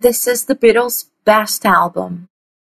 This is the Beatles' best album.